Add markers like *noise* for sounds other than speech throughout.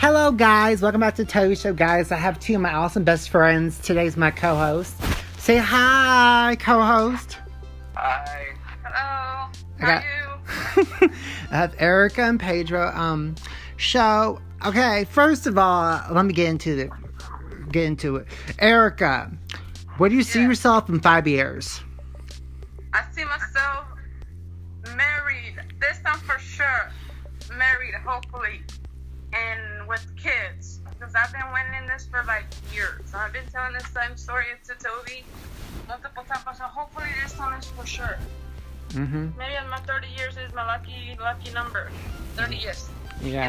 Hello, guys. Welcome back to Toby Show, guys. I have two of my awesome best friends. Today's my co-host. Say hi, co-host. Hi. Hello. I How got- are you? *laughs* I have Erica and Pedro. Um, show. Okay, first of all, let me get into the get into it. Erica, where do you see yourself in five years? I see myself married. This time for sure. Married, hopefully, and with kids. Because I've been waiting this for like years. I've been telling this same story to Toby multiple times. So hopefully this time is for sure. Mm-hmm. Maybe in my 30 years is my lucky lucky number. 30 years. Yeah.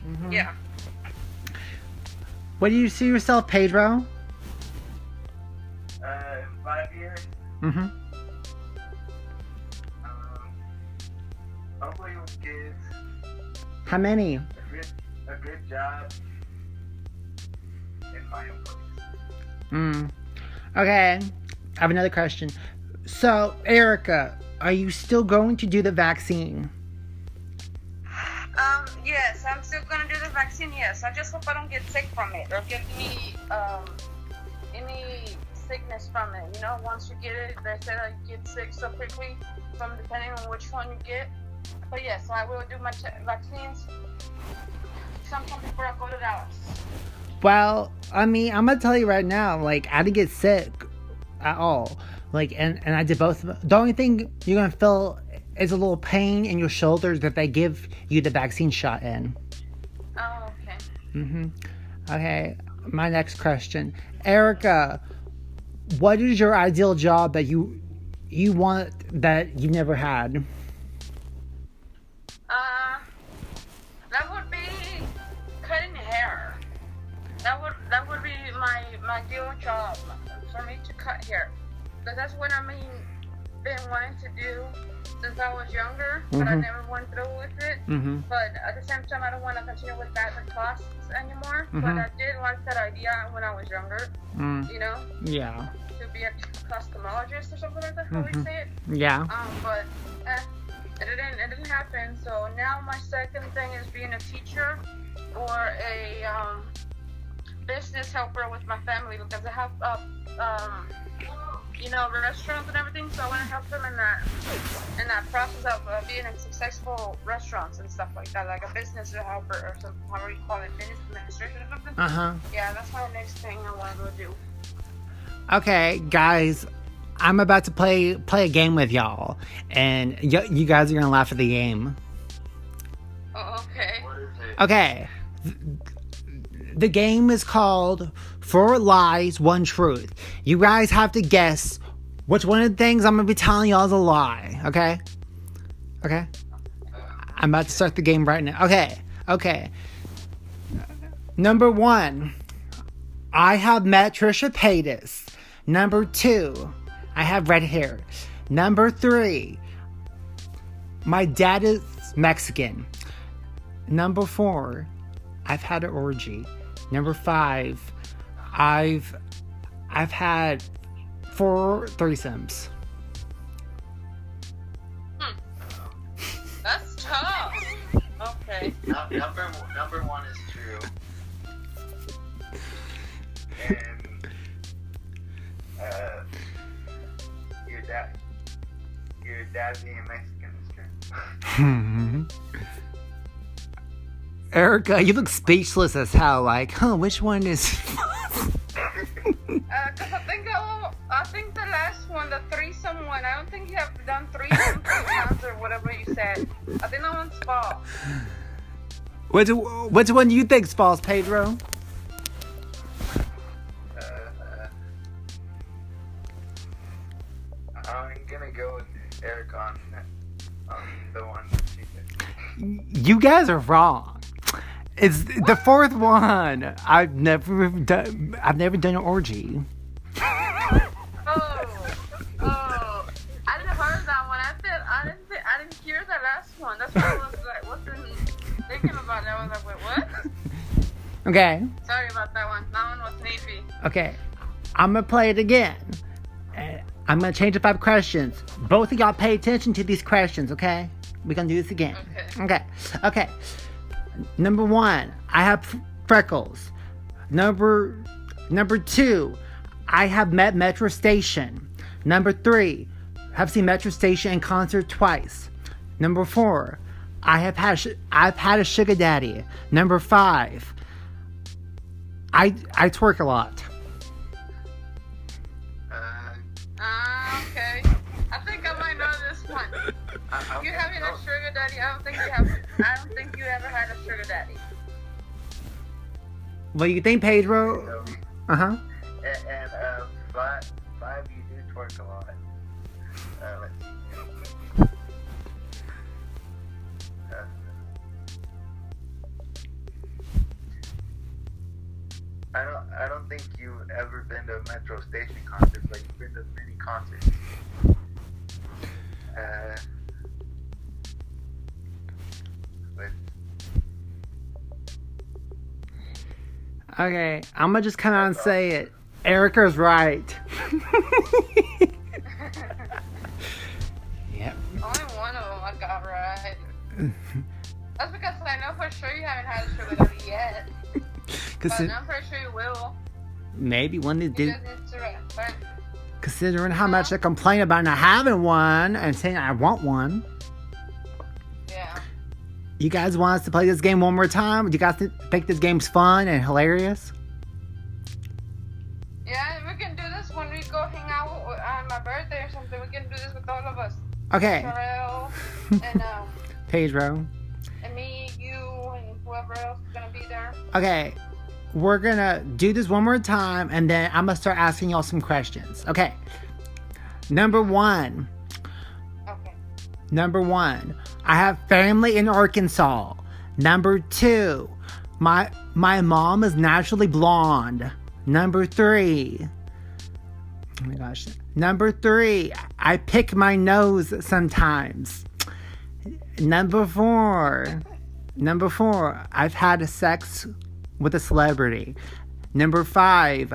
You know? Mhm. Yeah. Where do you see yourself, Pedro? Uh, five years. Mm-hmm. Um, hopefully with kids, How many? A good, job, in my own place. Mm. Okay. I have another question. So, Erica, are you still going to do the vaccine? Um, yes, I'm still gonna do the vaccine. Yes, I just hope I don't get sick from it or get any um any sickness from it. You know, once you get it, they say that you get sick so quickly from depending on which one you get. But yes, I will do my ch- vaccines sometime before I go to Dallas. Well, I mean, I'm gonna tell you right now, like, I didn't get sick at all. Like, and, and I did both. The only thing you're gonna feel is a little pain in your shoulders that they give you the vaccine shot in. Oh, okay. Mm-hmm. Okay, my next question, Erica, what is your ideal job that you you want that you've never had? That would that would be my my ideal job for me to cut hair, because that's what I mean been wanting to do since I was younger, but I Mhm. never went through with it. Mm-hmm. But at the same time, I don't want to continue with that class anymore. But Mhm. I did like that idea when I was younger. Mm, You know, yeah. to be a cosmetologist or something like that. How we Mhm. say it. Yeah. Um, but eh, it didn't it didn't happen. So now my second thing is being a teacher or a um, business helper with my family because I have uh, um, you know restaurants and everything. So I want to help them in that in that process of uh, being in successful restaurants and stuff like that, like a business helper or something. However you call it, business administration or something. Uh huh. Yeah, that's my next thing I want to do. Okay, guys, I'm about to play play a game with y'all, and y- you guys are gonna laugh at the game. Oh, okay. What is it? Okay, th- the game is called Four Lies, One Truth. You guys have to guess which one of the things I'm gonna be telling y'all is a lie. Okay, okay. I'm about to start the game right now. Okay, okay. Number one, I have met Trisha Paytas. Number two, I have red hair. Number three, my dad is Mexican. Number four, I've had an orgy. Number five, I've I've had four threesomes. That's tough. Okay. Nu- number number one is true. And uh, your dad, your dad being Mexican is true. *laughs* Erica, you look speechless as hell. Like, huh? Which one is? *laughs* Uh, cause I think I, I think the last one, the threesome one, I don't think you have done threesome three times or whatever you said. I think that one's false. which which one do you think's false, Pedro? Uh, uh, I'm gonna go with Eric on, on the one that she said. You guys are wrong. It's the fourth one. I've never done. I've never done an orgy. Oh, oh, I didn't heard that one. I said I didn't. I didn't hear the last one. That's what I was like. Wasn't thinking about. That. I was like, wait, what? Okay. Sorry about that one. That one was sneaky. Okay. I'm gonna play it again. Uh, I'm gonna change the five questions. Both of y'all pay attention to these questions, okay? We're gonna do this again. Okay. Okay. Okay. Number one, I have freckles. Number number two, I have met Metro Station. Number three, have seen Metro Station in concert twice. Number four, I have had sh- I've had a sugar daddy. Number five, I I twerk a lot. Uh, Ah, okay. I think I might know this one. I, *laughs* I You think having a so. sugar daddy? I don't think you have. I don't think you ever had a sugar daddy. Do you think, Pedro? Uh huh. and, and uh, five, five, you do twerk a lot. Uh, let's. Uh, I don't. I don't think you've ever been to a Metro Station concert, but you've been to many concerts. Uh, Okay, I'm gonna just come out and say it. Erica's right. *laughs* yep. Only one of them I got right. *laughs* That's because I know for sure you haven't had a sugar daddy yet. Cause But I'm pretty sure you will. maybe one they You do. just need to rest. But Considering how much I complain about not having one and saying I want one. You guys want us to play this game one more time? Do you guys th- think this game's fun and hilarious? Yeah, we can do this when we go hang out on my birthday or something. We can do this with all of us. Okay, Terrell *laughs* and um Pedro. and me, you, and whoever else is gonna be there. Okay, we're gonna do this one more time and then I'm gonna start asking y'all some questions. Okay. Number one. Okay. Number one, I have family in Arkansas. Number two, my my mom is naturally blonde. Number three. Oh my gosh. Number three, I pick my nose sometimes. Number four. Number four, I've had sex with a celebrity. Number five,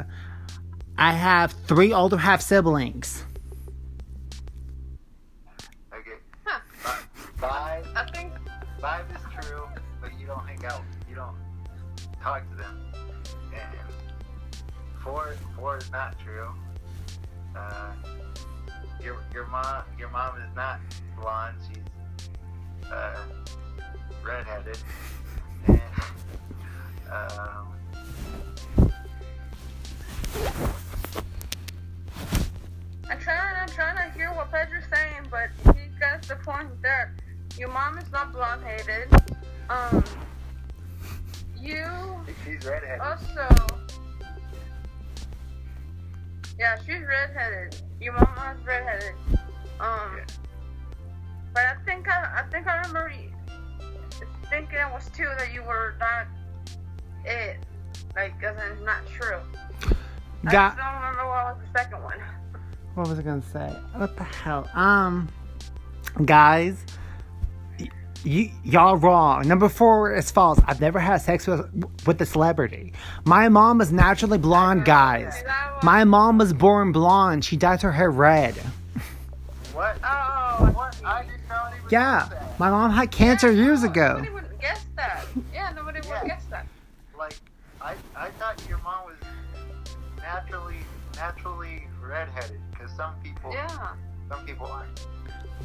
I have three older half siblings. Five. I think Five is true, but you don't hang out. You don't talk to them. And four, four is not true. Uh, your your mom your mom is not blonde. She's uh, redheaded. And um, I'm trying. I'm trying to hear what Pedro's saying, but he got the point there. Your mom is not blonde-headed. Um, you she's redheaded. also. Yeah, she's redheaded. Your mom is redheaded. Um, Yeah. but I think I, I think I remember you thinking it was two that you were not it, like as in not true. I Got just don't remember what was the second one. what was I gonna say? What the hell? Um, guys, y- y- y'all wrong. Number four is false. I've never had sex with with a celebrity. My mom is naturally blonde, guys. My mom was born blonde. She dyed her hair red. What? Oh, What? I did not even Yeah, that. my mom had cancer years no, ago. Nobody would guess that. Yeah, nobody Yeah. would guess that. Like, I I thought your mom was naturally naturally redheaded because some people Yeah. some people aren't.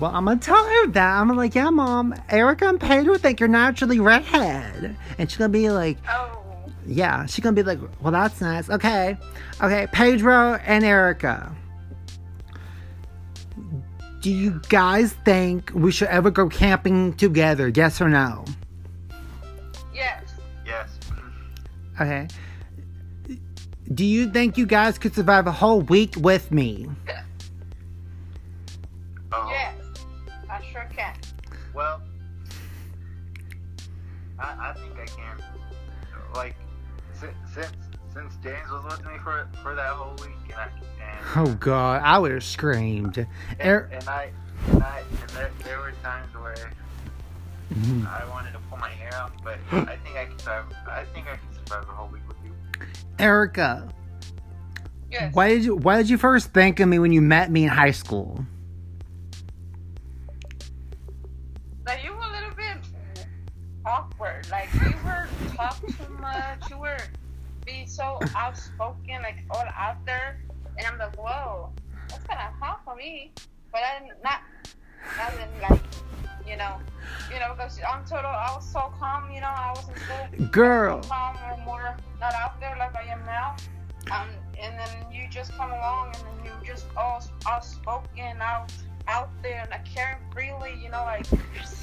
Well, I'm gonna tell her that. I'm like, yeah, mom, Erica and Pedro think you're naturally redhead, and she's gonna be like, Oh. Yeah, she's gonna be like, well, that's nice. Okay, okay, Pedro and Erica. Do you guys think we should ever go camping together? Yes or no? Yes. Yes. Okay. Do you think you guys could survive a whole week with me? Oh. Yes. I sure can. Well, I, I think I can. Like, since since since James was with me for for that whole week, and I, and Oh God, I would have screamed. and, Er- and I and I and there, there were times where Mhm. I wanted to pull my hair out, but *gasps* I think I can survive. I think I can survive a whole week with you. Erica, Yes. why did you why did you first think of me when you met me in high school? Now you were a little bit awkward. Like you were talk too much. You were be so outspoken, like all out there. And I'm like, whoa, that's kind of hot for me. But I'm not, as in like, you know, you know, because I'm total. I was so calm. You know, I was in. Girl. calm or more not out there like I am now. Um, and then you just come along and then you just all outspoken, out out there, and like caring freely. You know, like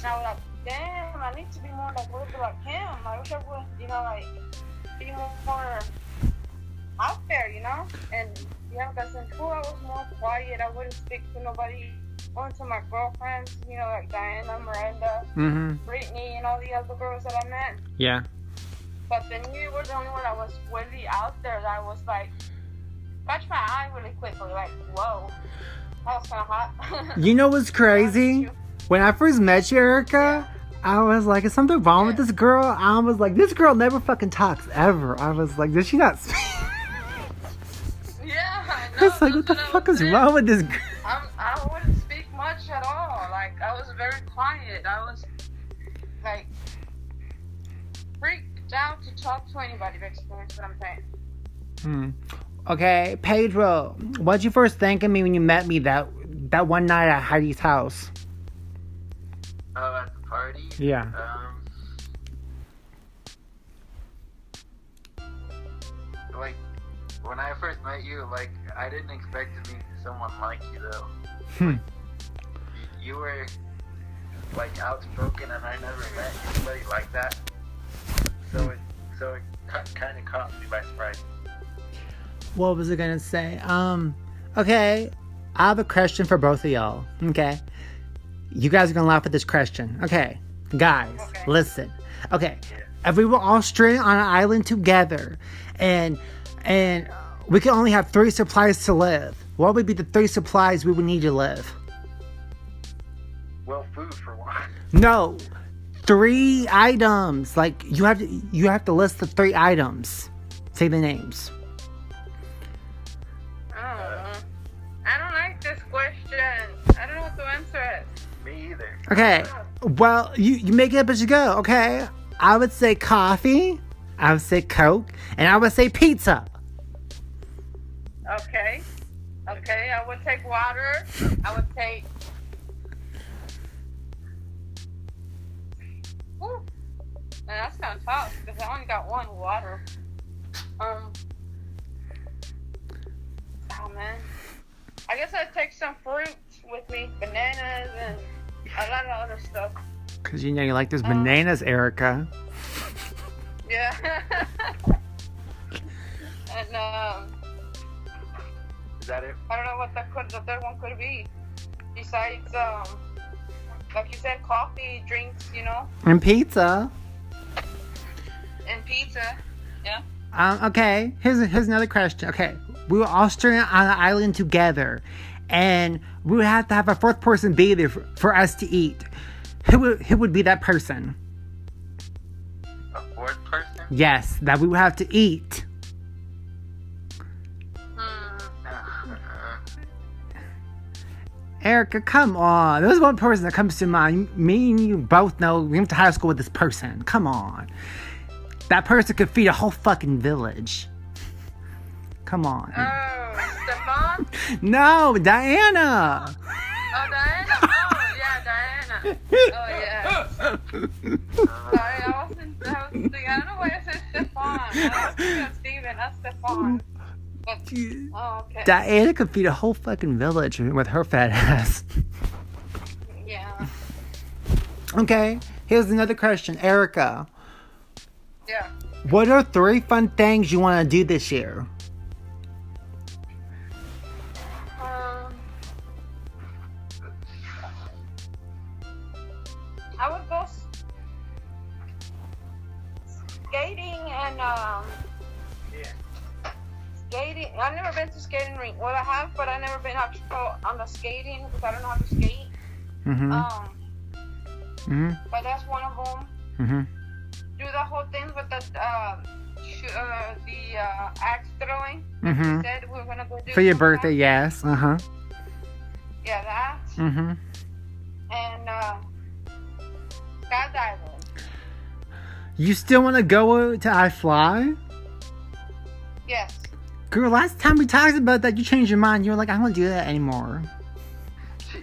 now like, damn, I need to be more like a little bit like him. I wish I would, you know, like be more, out there. You know, and yeah, because in school I was more quiet. I wouldn't speak to nobody. Only to my girlfriends, you know, like Diana, Miranda, Mm-hmm. Brittany, and all the other girls that I met. Yeah. But then you were the only one that was really out there that was like, catch my eye really quickly. Like, whoa, that was kind of hot. *laughs* You know what's crazy? When I first met you, Erica, I was like, is something wrong with this girl? I was like, this girl never fucking talks ever. I was like, did she not *laughs* speak? Yeah, I I was like, what the fuck is saying. wrong with this girl? I'm, I wouldn't speak much at all. Like, I was very quiet. I was, like, freaked out to talk to anybody, basically, is what I'm saying. Hmm. Okay, Pedro, what'd you first think of me when you met me that that one night at Heidi's house? Oh, at party. Yeah. Um, like when I first met you, like I didn't expect to meet someone like you though. Hmm. You, you were like outspoken, and I never met anybody like that. So it so it kind of caught me by surprise. What was I gonna say? Um, okay, I have a question for both of y'all. Okay, you guys are gonna laugh at this question. Okay, guys, Okay. listen. Okay, if we were all stranded on an island together, and and we could only have three supplies to live, what would be the three supplies we would need to live? Well, food for one. *laughs* No, three items. Like you have to you have to list the three items. Say the names. Okay. Well, you, you make it up as you go, okay? I would say coffee, I would say Coke, and I would say pizza. Okay. Okay, I would take water. I would take. Ooh. Man, that's kind of tough because I only got one water. Um. Oh man. I guess I'd take some fruits with me, bananas and a lot of other stuff. Because you know you like those bananas, Erica. Yeah. *laughs* and um, Is that it? I don't know what that could the third one could be. Besides um, like you said, coffee, drinks, you know, And pizza. and pizza. Yeah. Um, okay, here's, here's another question. Okay, we were all stranded on an island together, and we would have to have a fourth person be there for, for us to eat. Who would, who would be that person? A fourth person? Yes, that we would have to eat. *laughs* Erica, come on. There's one person that comes to mind. Me and you both know we went to high school with this person. Come on. That person could feed a whole fucking village. Come on. Oh, Stefan? *laughs* No, Diana. Oh, Diana? Oh, yeah, Diana. Oh, yeah. Sorry, I wasn't, I was thinking, I don't know why I said Stefan. I was thinking of Steven, not Stefan. But, *laughs* oh, okay. Diana could feed a whole fucking village with her fat ass. yeah. Okay, here's another question. Erica, Yeah. what are three fun things you want to do this year? Skating because I don't know how to skate. Mm-hmm. Um, Mm-hmm. but that's one of them. Mm-hmm. Do the whole thing with the uh, sh- uh the uh, axe throwing. Mm-hmm. Said we are gonna go do For your birthday, yes. Uh-huh. Yeah, that. Mm-hmm. and uh, skydiving. You still want to go to iFLY? Yes. Girl, last time we talked about that, you changed your mind. You were like, I don't want to do that anymore.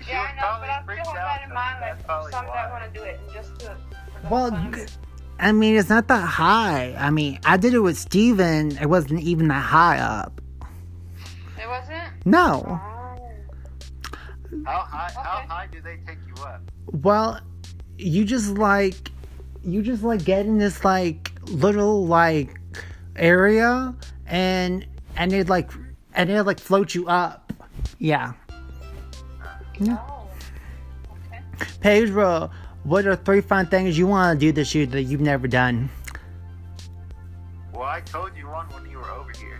She, she Yeah, I know, but I still have that in mind. that's Like, probably someday I want to do it and just to. Well, fun of g- it. I mean, it's not that high. I mean, I did it with Steven. It wasn't even that high up. It wasn't. No. Oh. How high? How high do they take you up? Well, you just like, you just like get in this like little like area and and it like and it like float you up. Yeah. Oh. Okay. Pedro, what are three fun things you want to do this year that you've never done? Well, I told you one when you were over here.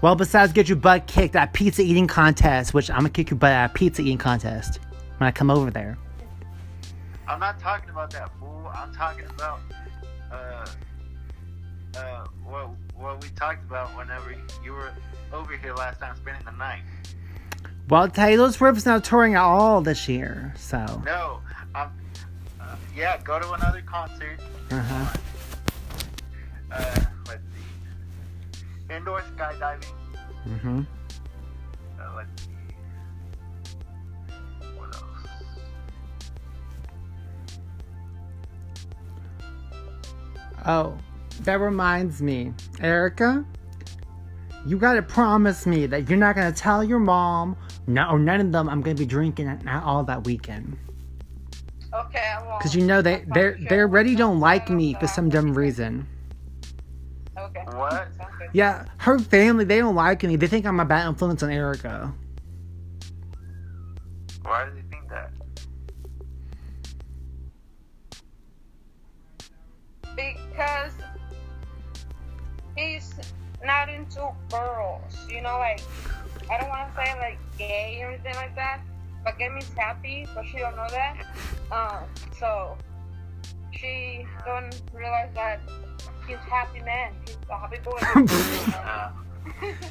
Well, besides get your butt kicked at pizza eating contest, which I'm gonna kick your butt at pizza eating contest when I come over there. I'm not talking about that fool. I'm talking about uh uh what what we talked about whenever you were over here last time, spending the night. Well, Taylor Swift's not touring at all this year, so. No, um, uh, yeah, go to another concert. Uh-huh. Uh, let's see. Indoor skydiving. Mm-hmm. Uh, let's see. What else? Oh, that reminds me, Erica. You gotta promise me that you're not gonna tell your mom, no, or none of them. I'm gonna be drinking at- at all that weekend. Okay, I won't. Cause you know they I'll they they share already don't like me for some dumb reason. Okay. What? Yeah, her family they don't like me. They think I'm a bad influence on Erica. Why do they think that? Because he's not into girls. You know, like I don't want to say like gay or anything like that. But Gemi's happy, but she don't know that. Um, so she don't realize that he's a happy man. He's a happy boy. *laughs*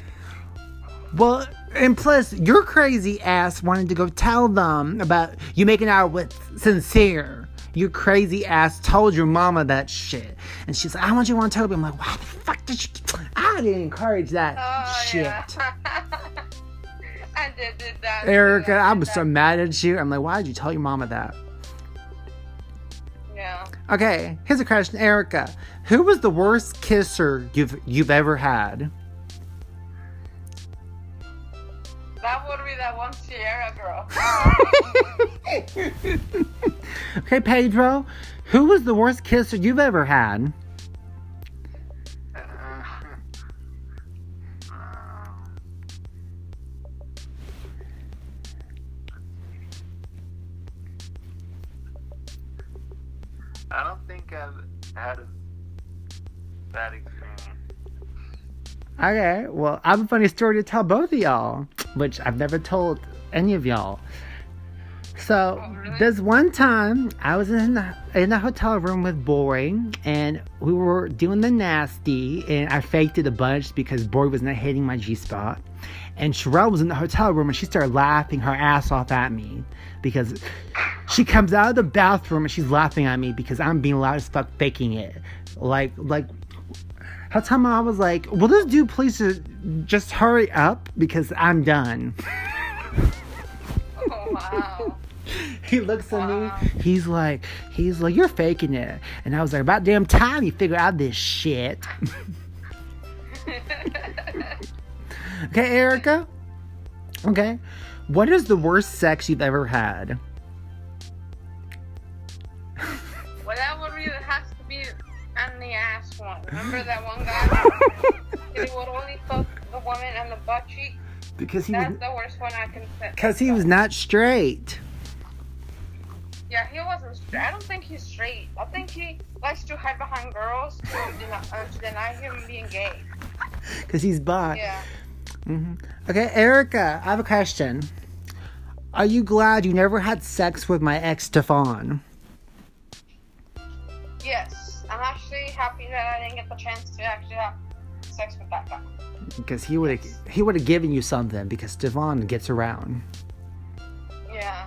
Well, and plus, your crazy ass wanted to go tell them about you making out with Sincere. Your crazy ass told your mama that shit. And she's like, I want you to want Toby. I'm like, why the fuck did you? I didn't encourage that Oh, shit. yeah. *laughs* I did, did that. Erica, I did was that. so mad at you. I'm like, why did you tell your mama that? Yeah. Okay, here's a question, Erica. Who was the worst kisser you've you've ever had? That would be that one Sierra girl. *laughs* *laughs* okay, Pedro, who was the worst kisser you've ever had? Okay, well, I have a funny story to tell both of y'all, which I've never told any of y'all. So, Oh, really? this one time, I was in the, in the hotel room with Boy, and we were doing the nasty, and I faked it a bunch because Boy was not hitting my G spot. And Sherelle was in the hotel room, and she started laughing her ass off at me because she comes out of the bathroom and she's laughing at me because I'm being loud as fuck faking it. Like, like how time I was like, will this dude please just, just hurry up because I'm done. *laughs* Oh, wow. He looks at me. He's like, he's like, you're faking it. And I was like, about damn time you figure out this shit. *laughs* Okay, Erica. Okay. What is the worst sex you've ever had? One. Remember that one guy? *laughs* he would only fuck the woman on the butt cheek. Because he was the worst one I can say. because he was not straight. Yeah, he wasn't straight. I don't think he's straight. I think he likes to hide behind girls to deny, uh, to deny him being gay. *laughs* Because he's bi. Yeah. hmm Okay, Erica, I have a question. Are you glad you never had sex with my ex Stefan? Yes. I'm actually happy that I didn't get the chance to actually have sex with that guy. Because he would have he would have given you something because Devon gets around. Yeah.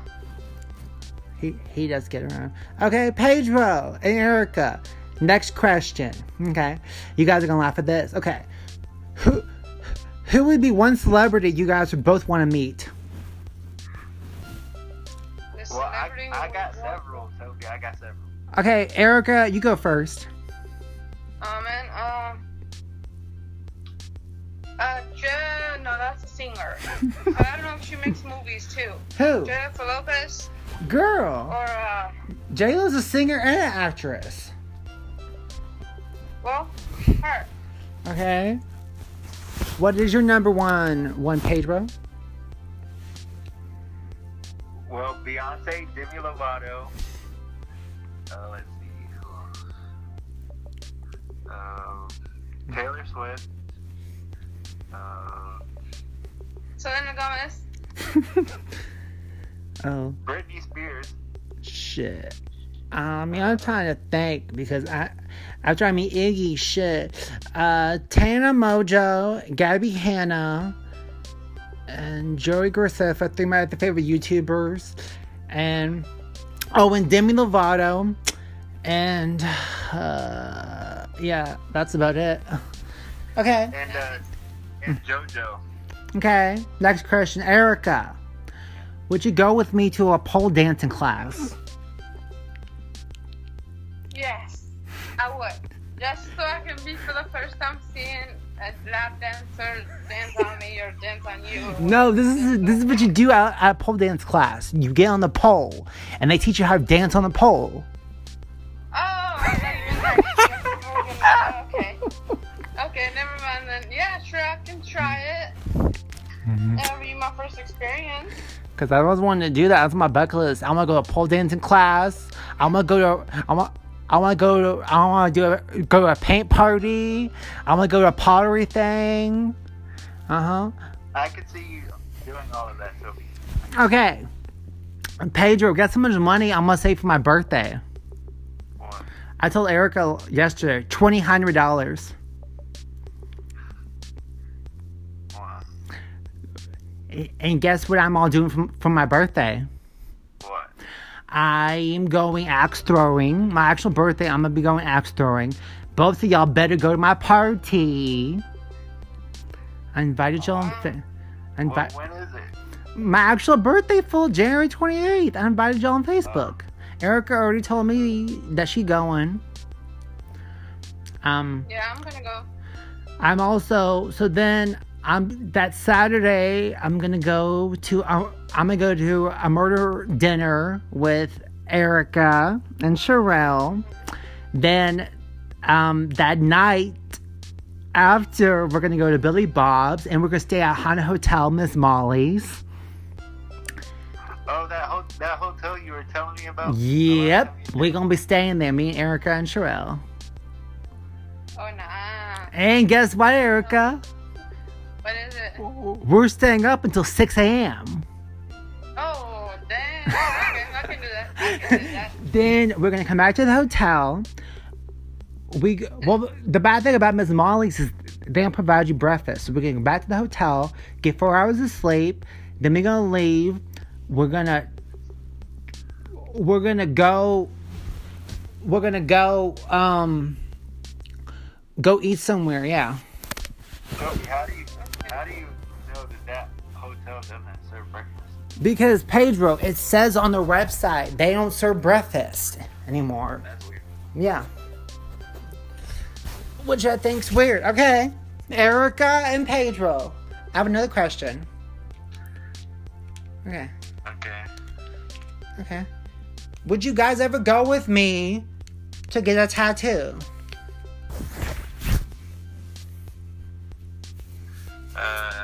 He he does get around. Okay, Pedro and Erica, Next question. Okay. You guys are gonna laugh at this. Okay. Who who would be one celebrity you guys would both want to meet? Well, I, I got several, Toby. I got several. Okay, Erica, you go first. Oh man, um, uh, Je- no, that's a singer. *laughs* I don't know if she makes movies too. Who? Jennifer Lopez Girl. or uh, J Lo's a singer and an actress. well, her. Okay. What is your number one one Pedro? Well, Beyonce, Demi Lovato. Uh, let's see. who else? Um, Taylor Swift. Uh, Selena Gomez. *laughs* oh Britney Spears. shit. I mean, I'm trying to think because I, after I meet Iggy, shit. Uh, Tana Mongeau, Gabbie Hanna, and Joey Graceffa. I think my the favorite YouTubers, and oh, and Demi Lovato, and uh, yeah, that's about it. Okay. And, uh, and JoJo. Okay, next question. Erica, would you go with me to a pole dancing class? Yes, I would. Just so I can be for the first time seeing a lap dancer dance on me or dance on you. No, this is this is what you do at, at pole dance class. You get on the pole, and they teach you how to dance on the pole. Oh, I thought you meant that. okay. Okay, never mind then. Yeah, sure, I can try it. Mm-hmm. That'll be my first experience. Cause I always wanted to do that. That's my bucket list. I'm gonna go to pole dancing class. I'm gonna go to. I'm gonna, I want to go to. I want to do a, go to a paint party. I want to go to a pottery thing. Uh huh. I could see you doing all of that, Toby. Okay. Pedro, got so much money I'm gonna save for my birthday. One. I told Erica yesterday, twenty hundred dollars. And guess what I'm all doing for, for my birthday? What? I am going axe throwing. My actual birthday, I'm gonna be going axe throwing. Both of y'all better go to my party. I invited y'all. On fa- invi- when is it? my actual birthday full January 28th. I invited y'all on Facebook. Erica already told me that she going. Um, Yeah, I'm gonna go. I'm also so then I'm that Saturday I'm gonna go to uh, I'm gonna go to a murder dinner with Erica and Sherelle. Then um, that night after we're gonna go to Billy Bob's and we're gonna stay at Haunted Hotel Miss Molly's. Oh, that ho- that hotel you were telling me about. Yep, we're gonna be staying there. Me and Erica and Sherelle. Oh, nah. And guess what, Erica? What is it? We're staying up until 6 a.m. Oh, damn. Okay, I can do that. I can do that. *laughs* Then we're gonna come back to the hotel. We g- well, the bad thing about Miss Molly's is they don't provide you breakfast. So we're gonna go back to the hotel, get four hours of sleep. Then we're gonna leave. We're gonna we're gonna go. We're gonna go. Um, go eat somewhere. Yeah. Toby, how do you serve breakfast? Because Pedro, it says on the website they don't serve breakfast anymore. That's weird. Yeah. Which I think's weird. Okay. Erica and Pedro. I have another question. Okay. Okay. Okay. Would you guys ever go with me to get a tattoo? Um.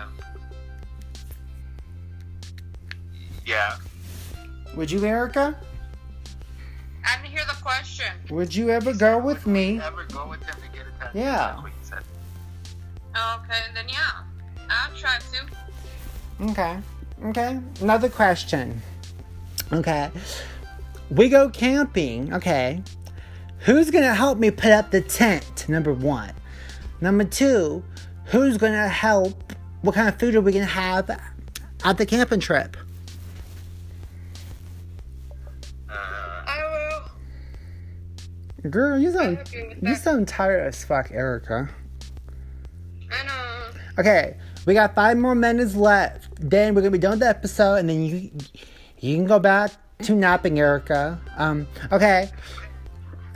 Yeah. Would you, Erica? I didn't hear the question. Would you ever go with me? Ever go with him to get a tattoo? Yeah. That's what you said. Okay, and then yeah. I'll try to. Okay. Okay. Another question. Okay. We go camping. Okay. Who's going to help me put up the tent? Number one. Number two, who's going to help? What kind of food are we going to have at the camping trip? Girl, you sound you that. sound tired as fuck, Erica. I know. Okay, we got five more minutes left. Then we're gonna be done with the episode, and then you you can go back to napping, Erica. Um, okay.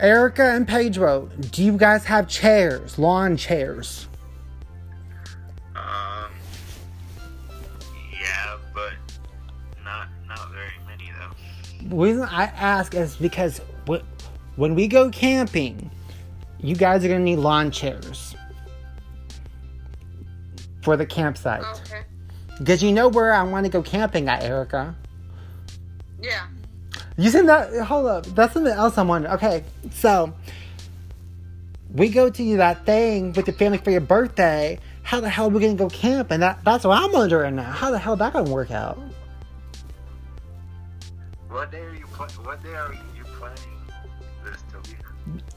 Erica and Pedro, do you guys have chairs, lawn chairs? Um. Yeah, but not not very many though. The reason I ask is because wh- when we go camping, you guys are gonna need lawn chairs for the campsite. Okay. Because you know where I want to go camping at, Erica. Yeah. You said that. Hold up. That's something else I'm wondering. Okay, so we go to that thing with the family for your birthday. How the hell are we gonna go camp? And that, that's what I'm wondering now. How the hell that gonna work out? What day are you pla- What day are you planning this, Toby?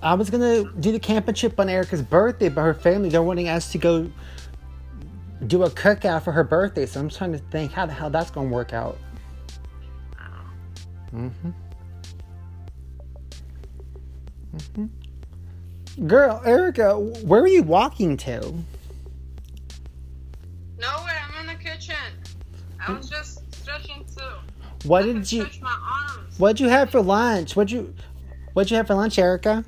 I was gonna do the camping trip on Erica's birthday, but her family they're wanting us to go do a cookout for her birthday. So I'm trying to think how the hell that's gonna work out. Mm-hmm. Mm-hmm. Girl, Erica, where are you walking to? Nowhere. I'm in the kitchen. I was just stretching too. What I did you Stretch my arms. What'd you have for lunch? What'd you What'd you have for lunch, Erica?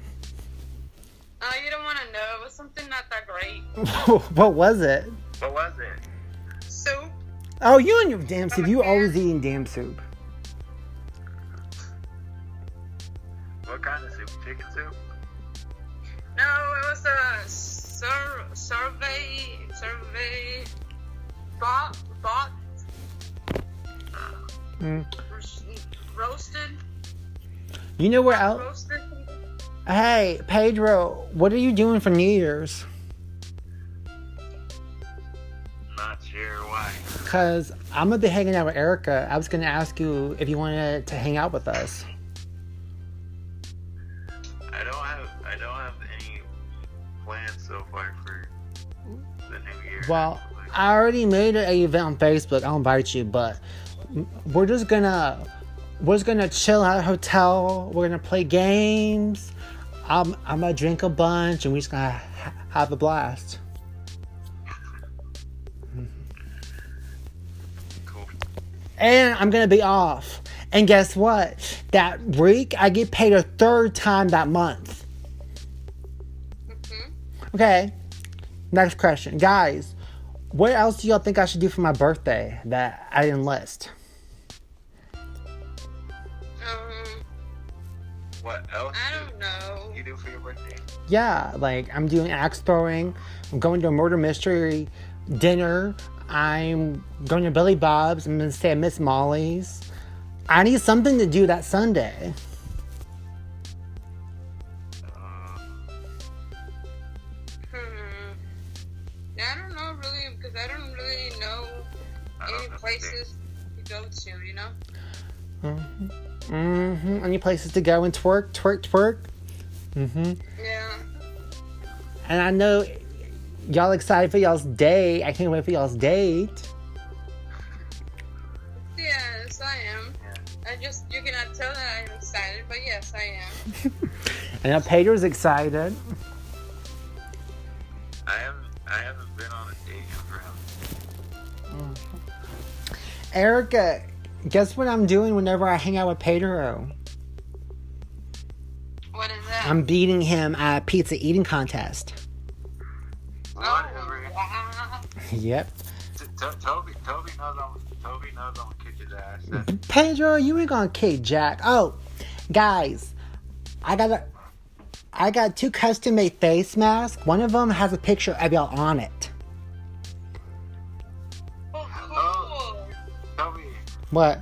Oh, you don't want to know. It was something not that great. *laughs* what was it? What was it? Soup. Oh, you and your damn soup. You always eating damn soup. What kind of soup? Chicken soup? No, it was a sur- survey, survey, bot, bot, Mm. roasted, You know where else? roasted. Hey, Pedro, what are you doing for New Year's? Why. Cause I'm gonna be hanging out with Erica. I was gonna ask you if you wanted to hang out with us. I don't have I don't have any plans so far for the new year. Well. I already made an event on Facebook. I'll invite you, but we're just gonna we're just gonna chill at a hotel. We're gonna play games. I'm I'm gonna drink a bunch, and we're just gonna ha- have a blast. And I'm gonna be off. And guess what? That week I get paid a third time that month. hmm Okay. Next question, guys. What else do y'all think I should do for my birthday that I didn't list? Um, What else I don't know. you do for your birthday? Yeah, like I'm doing axe throwing. I'm going to a murder mystery dinner. I'm going to Billy Bob's. I'm gonna stay at Miss Molly's. I need something to do that Sunday. I don't know really because I don't really know any places to go to. You know. Mm-hmm. mm-hmm. Any places to go and twerk, twerk, twerk. Mm-hmm. Yeah. And I know y'all excited for y'all's day? I can't wait for y'all's date. Yes, I am. I just you cannot tell that I'm excited, but yes, I am. *laughs* I know Pedro's excited. I haven't I haven't been on a date in forever. Mm-hmm. Erica, guess what I'm doing whenever I hang out with Pedro? What is that? I'm beating him at a pizza eating contest. *laughs* Yep. Toby Toby knows I'm Toby knows I'm gonna kick his ass. That's- *laughs* Pedro, you ain't gonna kick Jack. Oh, guys, I got a, I got two custom made face masks. One of them has a picture of y'all on it. Oh, cool. Toby, What?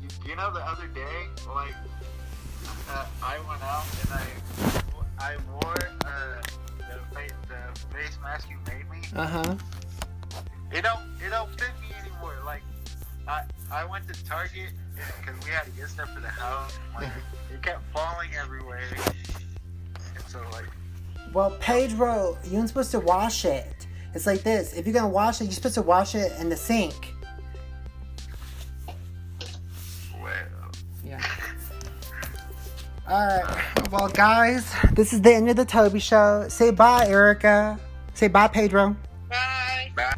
you, you know the other day, like uh, I went out and I I wore uh, face mask you made me. Uh huh. It don't it don't fit me anymore. Like I I went to Target because we had to get stuff for the house. Like *laughs* it kept falling everywhere. And so like Well, Pedro, you ain't supposed to wash it. It's like this. If you're gonna wash it, you're supposed to wash it in the sink. Well Alright. Well, guys, this is the end of the Toby show. Say bye, Erica. Say bye, Pedro. Bye. Bye.